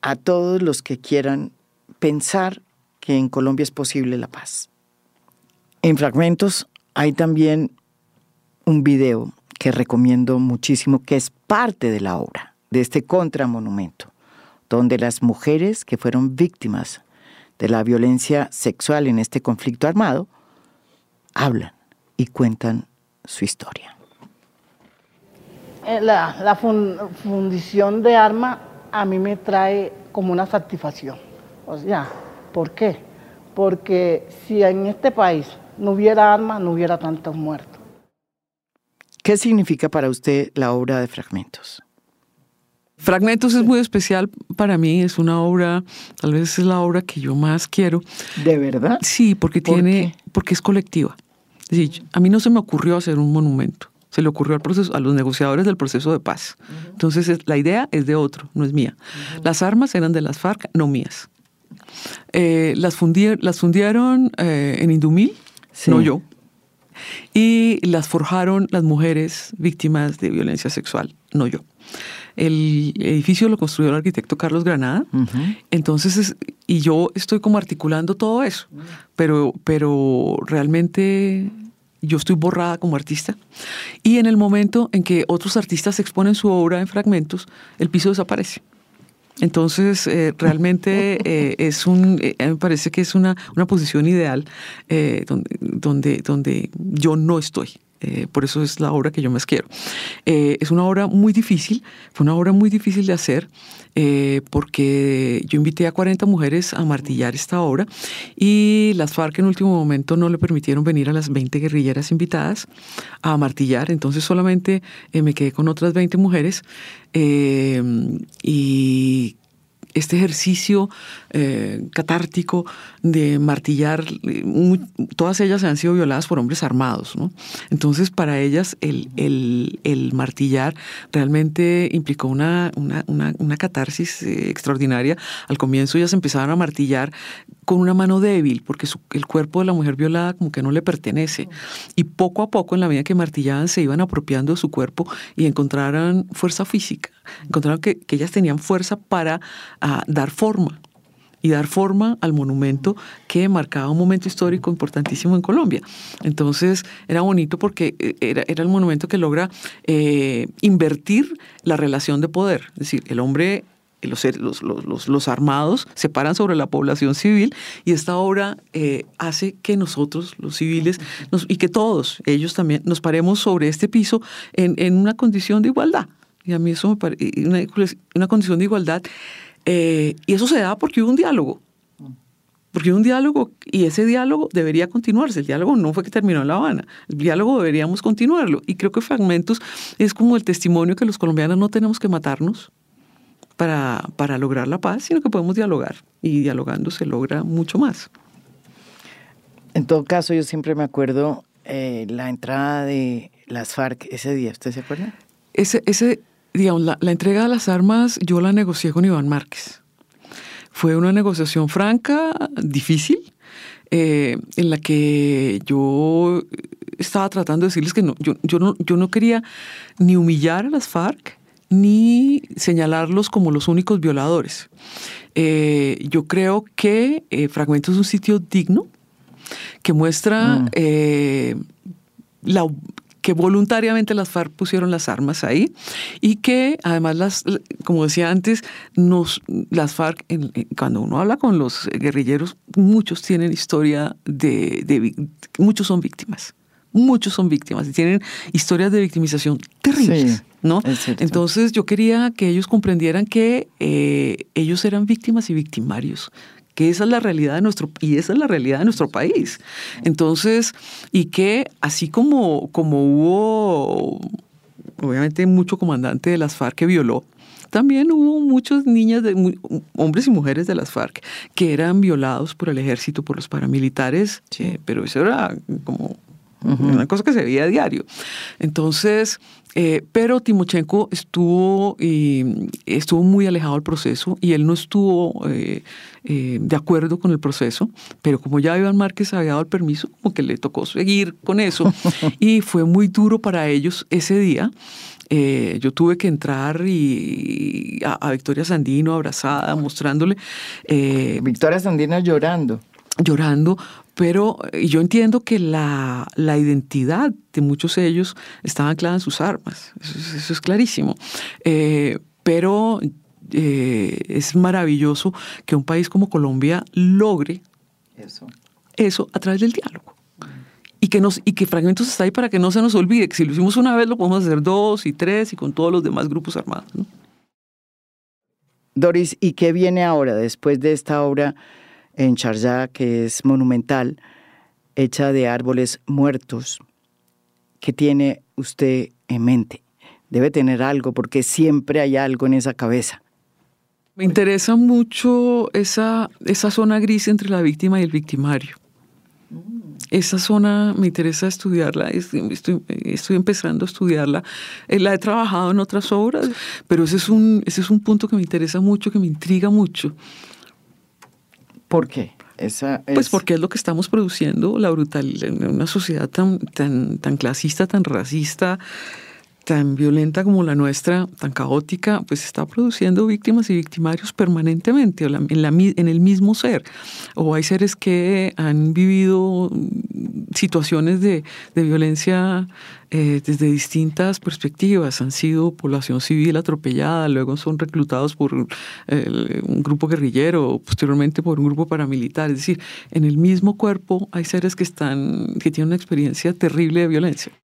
a todos los que quieran pensar que en Colombia es posible la paz. En fragmentos hay también un video que recomiendo muchísimo, que es parte de la obra, de este contramonumento, donde las mujeres que fueron víctimas de la violencia sexual en este conflicto armado hablan y cuentan su historia. Eh, la, fundición de arma a mí me trae como una satisfacción. O sea, ¿por qué? Porque si en este país no hubiera armas, no hubiera tantos muertos. ¿Qué significa para usted la obra de Fragmentos? Fragmentos es muy especial para mí, es una obra, tal vez es la obra que yo más quiero. ¿De verdad? Sí, porque tiene, porque es colectiva. A mí no se me ocurrió hacer un monumento se le ocurrió al proceso, a los negociadores del proceso de paz. Entonces, la idea es de otro, no es mía. Las armas eran de las FARC, no mías. Eh, las, las fundieron eh, en Indumil. no yo. Y las forjaron las mujeres víctimas de violencia sexual, no yo. El edificio lo construyó el arquitecto Carlos Granada. Entonces, y yo estoy como articulando todo eso, pero, pero realmente yo estoy borrada como artista. Y en el momento en que otros artistas exponen su obra en fragmentos, el piso desaparece. Entonces, eh, realmente eh, es un, eh, me parece que es una, una posición ideal donde, donde, donde yo no estoy. Por eso es la obra que yo más quiero. es una obra muy difícil, fue una obra muy difícil de hacer. Eh, porque yo invité a 40 mujeres a martillar esta obra y las FARC en último momento no le permitieron venir a las 20 guerrilleras invitadas a martillar, entonces solamente eh, me quedé con otras 20 mujeres eh, y este ejercicio eh, catártico de martillar, todas ellas han sido violadas por hombres armados, ¿no? Entonces, para ellas el, el, martillar realmente implicó una, una, una, catarsis eh, extraordinaria. Al comienzo ellas empezaban a martillar con una mano débil, porque el cuerpo de la mujer violada como que no le pertenece. Y poco a poco, en la medida que martillaban, se iban apropiando de su cuerpo y encontraron fuerza física. Encontraron que, que ellas tenían fuerza para ah, dar forma y dar forma al monumento que marcaba un momento histórico importantísimo en Colombia. Entonces era bonito porque eh, era, era el monumento que logra eh, invertir la relación de poder. Es decir, el hombre los, los, los, armados se paran sobre la población civil y esta obra eh, hace que nosotros, los civiles, y que todos ellos también nos paremos sobre este piso en, en una condición de igualdad. Y a mí eso me parece una, una, condición de igualdad. Eh, y eso se da porque hubo un diálogo. Porque hubo un diálogo y ese diálogo debería continuarse. El diálogo no fue que terminó en La Habana. El diálogo deberíamos continuarlo. Y creo que Fragmentos es como el testimonio que los colombianos no tenemos que matarnos, para, para lograr la paz, sino que podemos dialogar y dialogando se logra mucho más. En todo caso, yo siempre me acuerdo eh, la entrada de las FARC ese día, ¿usted se acuerda? Ese, ese digamos, la, entrega de las armas yo la negocié con Iván Márquez. Fue una negociación franca, difícil, eh, en la que yo estaba tratando de decirles que no, yo, yo, no, yo no quería ni humillar a las FARC, ni señalarlos como los únicos violadores. Eh, yo creo que eh, Fragmento es un sitio digno que muestra mm. la, que voluntariamente las FARC pusieron las armas ahí y que además las como decía antes nos las FARC cuando uno habla con los guerrilleros muchos tienen historia de muchos son víctimas muchos son víctimas y tienen historias de victimización terribles. ¿no? Entonces yo quería que ellos comprendieran que eh, ellos eran víctimas y victimarios, que esa es la realidad de nuestro y esa es la realidad de nuestro país. Entonces, y que así como, como hubo obviamente mucho comandante de las FARC que violó, también hubo muchas niñas, de, hombres y mujeres de las FARC, que eran violados por el ejército, por los paramilitares, eh, pero eso era como una cosa que se veía a diario. Entonces, eh, pero Timochenko estuvo, y estuvo muy alejado del proceso y él no estuvo eh, eh, de acuerdo con el proceso, pero como ya Iván Márquez había dado el permiso, como que le tocó seguir con eso y fue muy duro para ellos ese día. yo tuve que entrar y a, Victoria Sandino abrazada, mostrándole. Victoria Sandino llorando llorando, pero yo entiendo que la, identidad de muchos de ellos estaba anclada en sus armas, eso, es clarísimo. Eh, pero eh, es maravilloso que un país como Colombia logre eso, eso a través del diálogo. Y que, nos, y que Fragmentos está ahí para que no se nos olvide, que si lo hicimos una vez lo podemos hacer dos y tres y con todos los demás grupos armados. Doris, ¿y qué viene ahora después de esta obra? En Charjá, que es monumental, hecha de árboles muertos. ¿Qué tiene usted en mente? Debe tener algo, porque siempre hay algo en esa cabeza. Me interesa mucho esa, esa zona gris entre la víctima y el victimario. Esa zona me interesa estudiarla, estoy, estoy, empezando a estudiarla. Eh, la he trabajado en otras obras, pero ese es, un, ese es un punto que me interesa mucho, que me intriga mucho. ¿Por qué? Pues porque es lo que estamos produciendo, la brutalidad, en una sociedad tan, tan, tan clasista, tan racista, tan violenta como la nuestra, tan caótica, pues está produciendo víctimas y victimarios permanentemente en, en, el mismo ser. O hay seres que han vivido situaciones de, violencia eh, desde distintas perspectivas. Han sido población civil atropellada, luego son reclutados por un grupo guerrillero, posteriormente por un grupo paramilitar. Es decir, en el mismo cuerpo hay seres que, están, que tienen una experiencia terrible de violencia.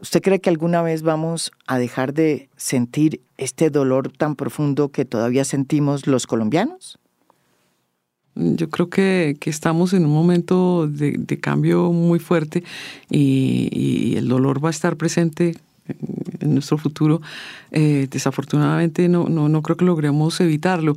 ¿Usted cree que alguna vez vamos a dejar de sentir este dolor tan profundo que todavía sentimos los colombianos? Yo creo que, estamos en un momento de, cambio muy fuerte y, y, el dolor va a estar presente en nuestro futuro. Eh, desafortunadamente no, no, no, creo que logremos evitarlo,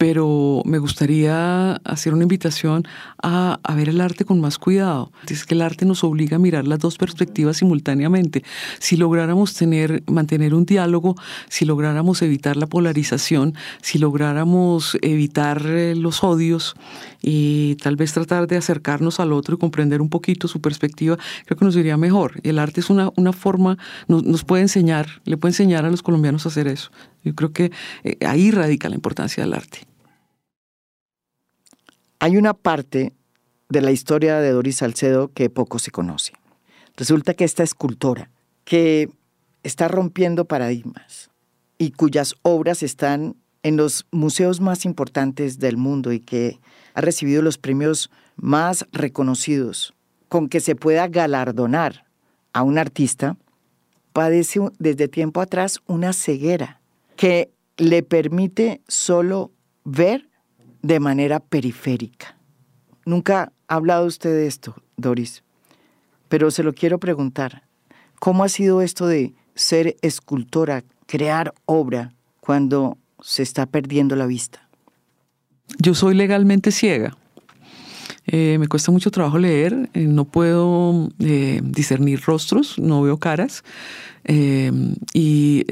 pero me gustaría hacer una invitación a, ver el arte con más cuidado. Es que el arte nos obliga a mirar las dos perspectivas simultáneamente. Si lográramos tener, mantener un diálogo, si lográramos evitar la polarización, si lográramos evitar eh, los odios y tal vez tratar de acercarnos al otro y comprender un poquito su perspectiva, creo que nos iría mejor. El arte es una, una forma, nos, nos puede enseñar, le puede enseñar a los colombianos a hacer eso. Yo creo que eh, ahí radica la importancia del arte. Hay una parte de la historia de Doris Salcedo que poco se conoce. Resulta que esta escultora, que está rompiendo paradigmas y cuyas obras están en los museos más importantes del mundo y que ha recibido los premios más reconocidos con que se pueda galardonar a un artista, padece desde tiempo atrás una ceguera que le permite solo ver de manera periférica. Nunca ha hablado usted de esto, Doris, pero se lo quiero preguntar. ¿Cómo ha sido esto de ser escultora, crear obra, cuando se está perdiendo la vista? Yo soy legalmente ciega. Eh, me cuesta mucho trabajo leer, eh, no puedo eh, discernir rostros, no veo caras. Y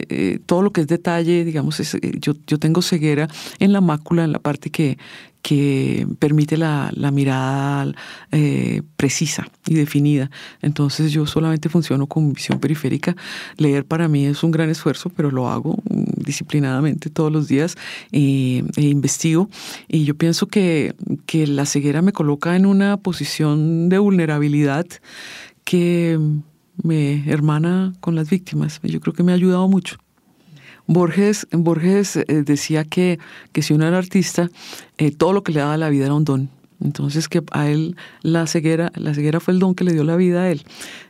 todo lo que es detalle, digamos, yo, yo tengo ceguera en la mácula, en la parte que, que permite la, mirada eh, precisa y definida. Entonces yo solamente funciono con visión periférica. Leer para mí es un gran esfuerzo, pero lo hago mm, disciplinadamente todos los días e, investigo. Y yo pienso que, que la ceguera me coloca en una posición de vulnerabilidad que me hermana con las víctimas. Yo creo que me ha ayudado mucho. Borges, Borges eh, decía que, que, si uno era artista, eh, todo lo que le daba la vida era un don. Entonces que a él la ceguera, la ceguera fue el don que le dio la vida a él.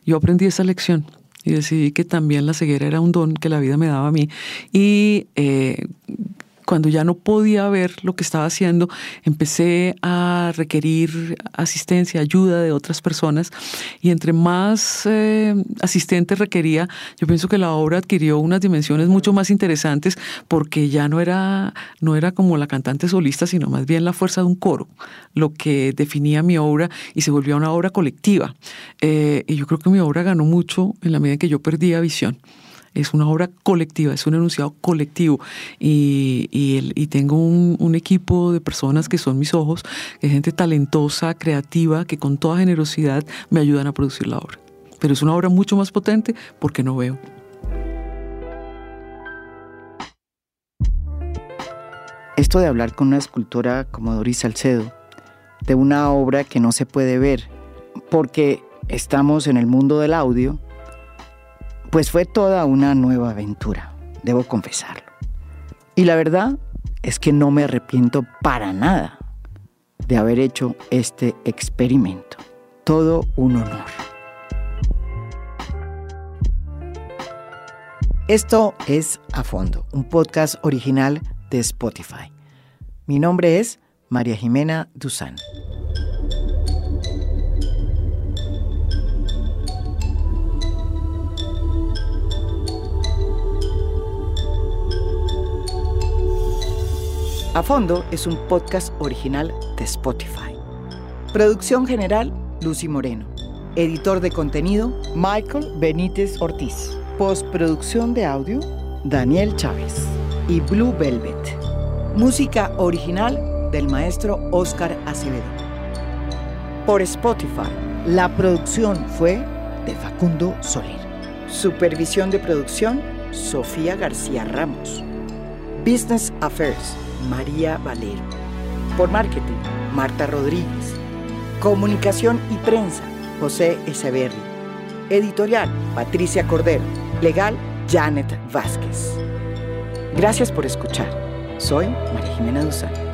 Yo aprendí esa lección y decidí que también la ceguera era un don que la vida me daba a mí. Y eh, cuando ya no podía ver lo que estaba haciendo, empecé a requerir asistencia, ayuda de otras personas y entre más eh, asistentes requería, yo pienso que la obra adquirió unas dimensiones mucho más interesantes porque ya no era, no era como la cantante solista, sino más bien la fuerza de un coro, lo que definía mi obra y se volvió una obra colectiva. Eh, y yo creo que mi obra ganó mucho en la medida en que yo perdía visión es una obra colectiva, es un enunciado colectivo y, tengo un, equipo de personas que son mis ojos, de gente talentosa, creativa, que con toda generosidad me ayudan a producir la obra. Pero es una obra mucho más potente porque no veo. Esto de hablar con una escultora como Doris Salcedo, de una obra que no se puede ver, porque estamos en el mundo del audio, pues fue toda una nueva aventura, debo confesarlo. Y la verdad es que no me arrepiento para nada de haber hecho este experimento. Todo un honor. Esto es A Fondo, un podcast original de Spotify. Mi nombre es María Jimena Duzán. A Fondo es un podcast original de Spotify. Producción general, Lucy Moreno. Editor de contenido, Michael Benítez Ortiz. Postproducción de audio, Daniel Chávez. Y Blue Velvet. Música original, del maestro Oscar Acevedo. Por Spotify, la producción fue de Facundo Soler. Supervisión de producción, Sofía García Ramos. Business Affairs, María Valero. Por marketing, Marta Rodríguez. Comunicación y prensa, José Echeverri. Editorial, Patricia Cordero. Legal, Janet Vázquez. Gracias por escuchar. Soy María Jimena Duzán.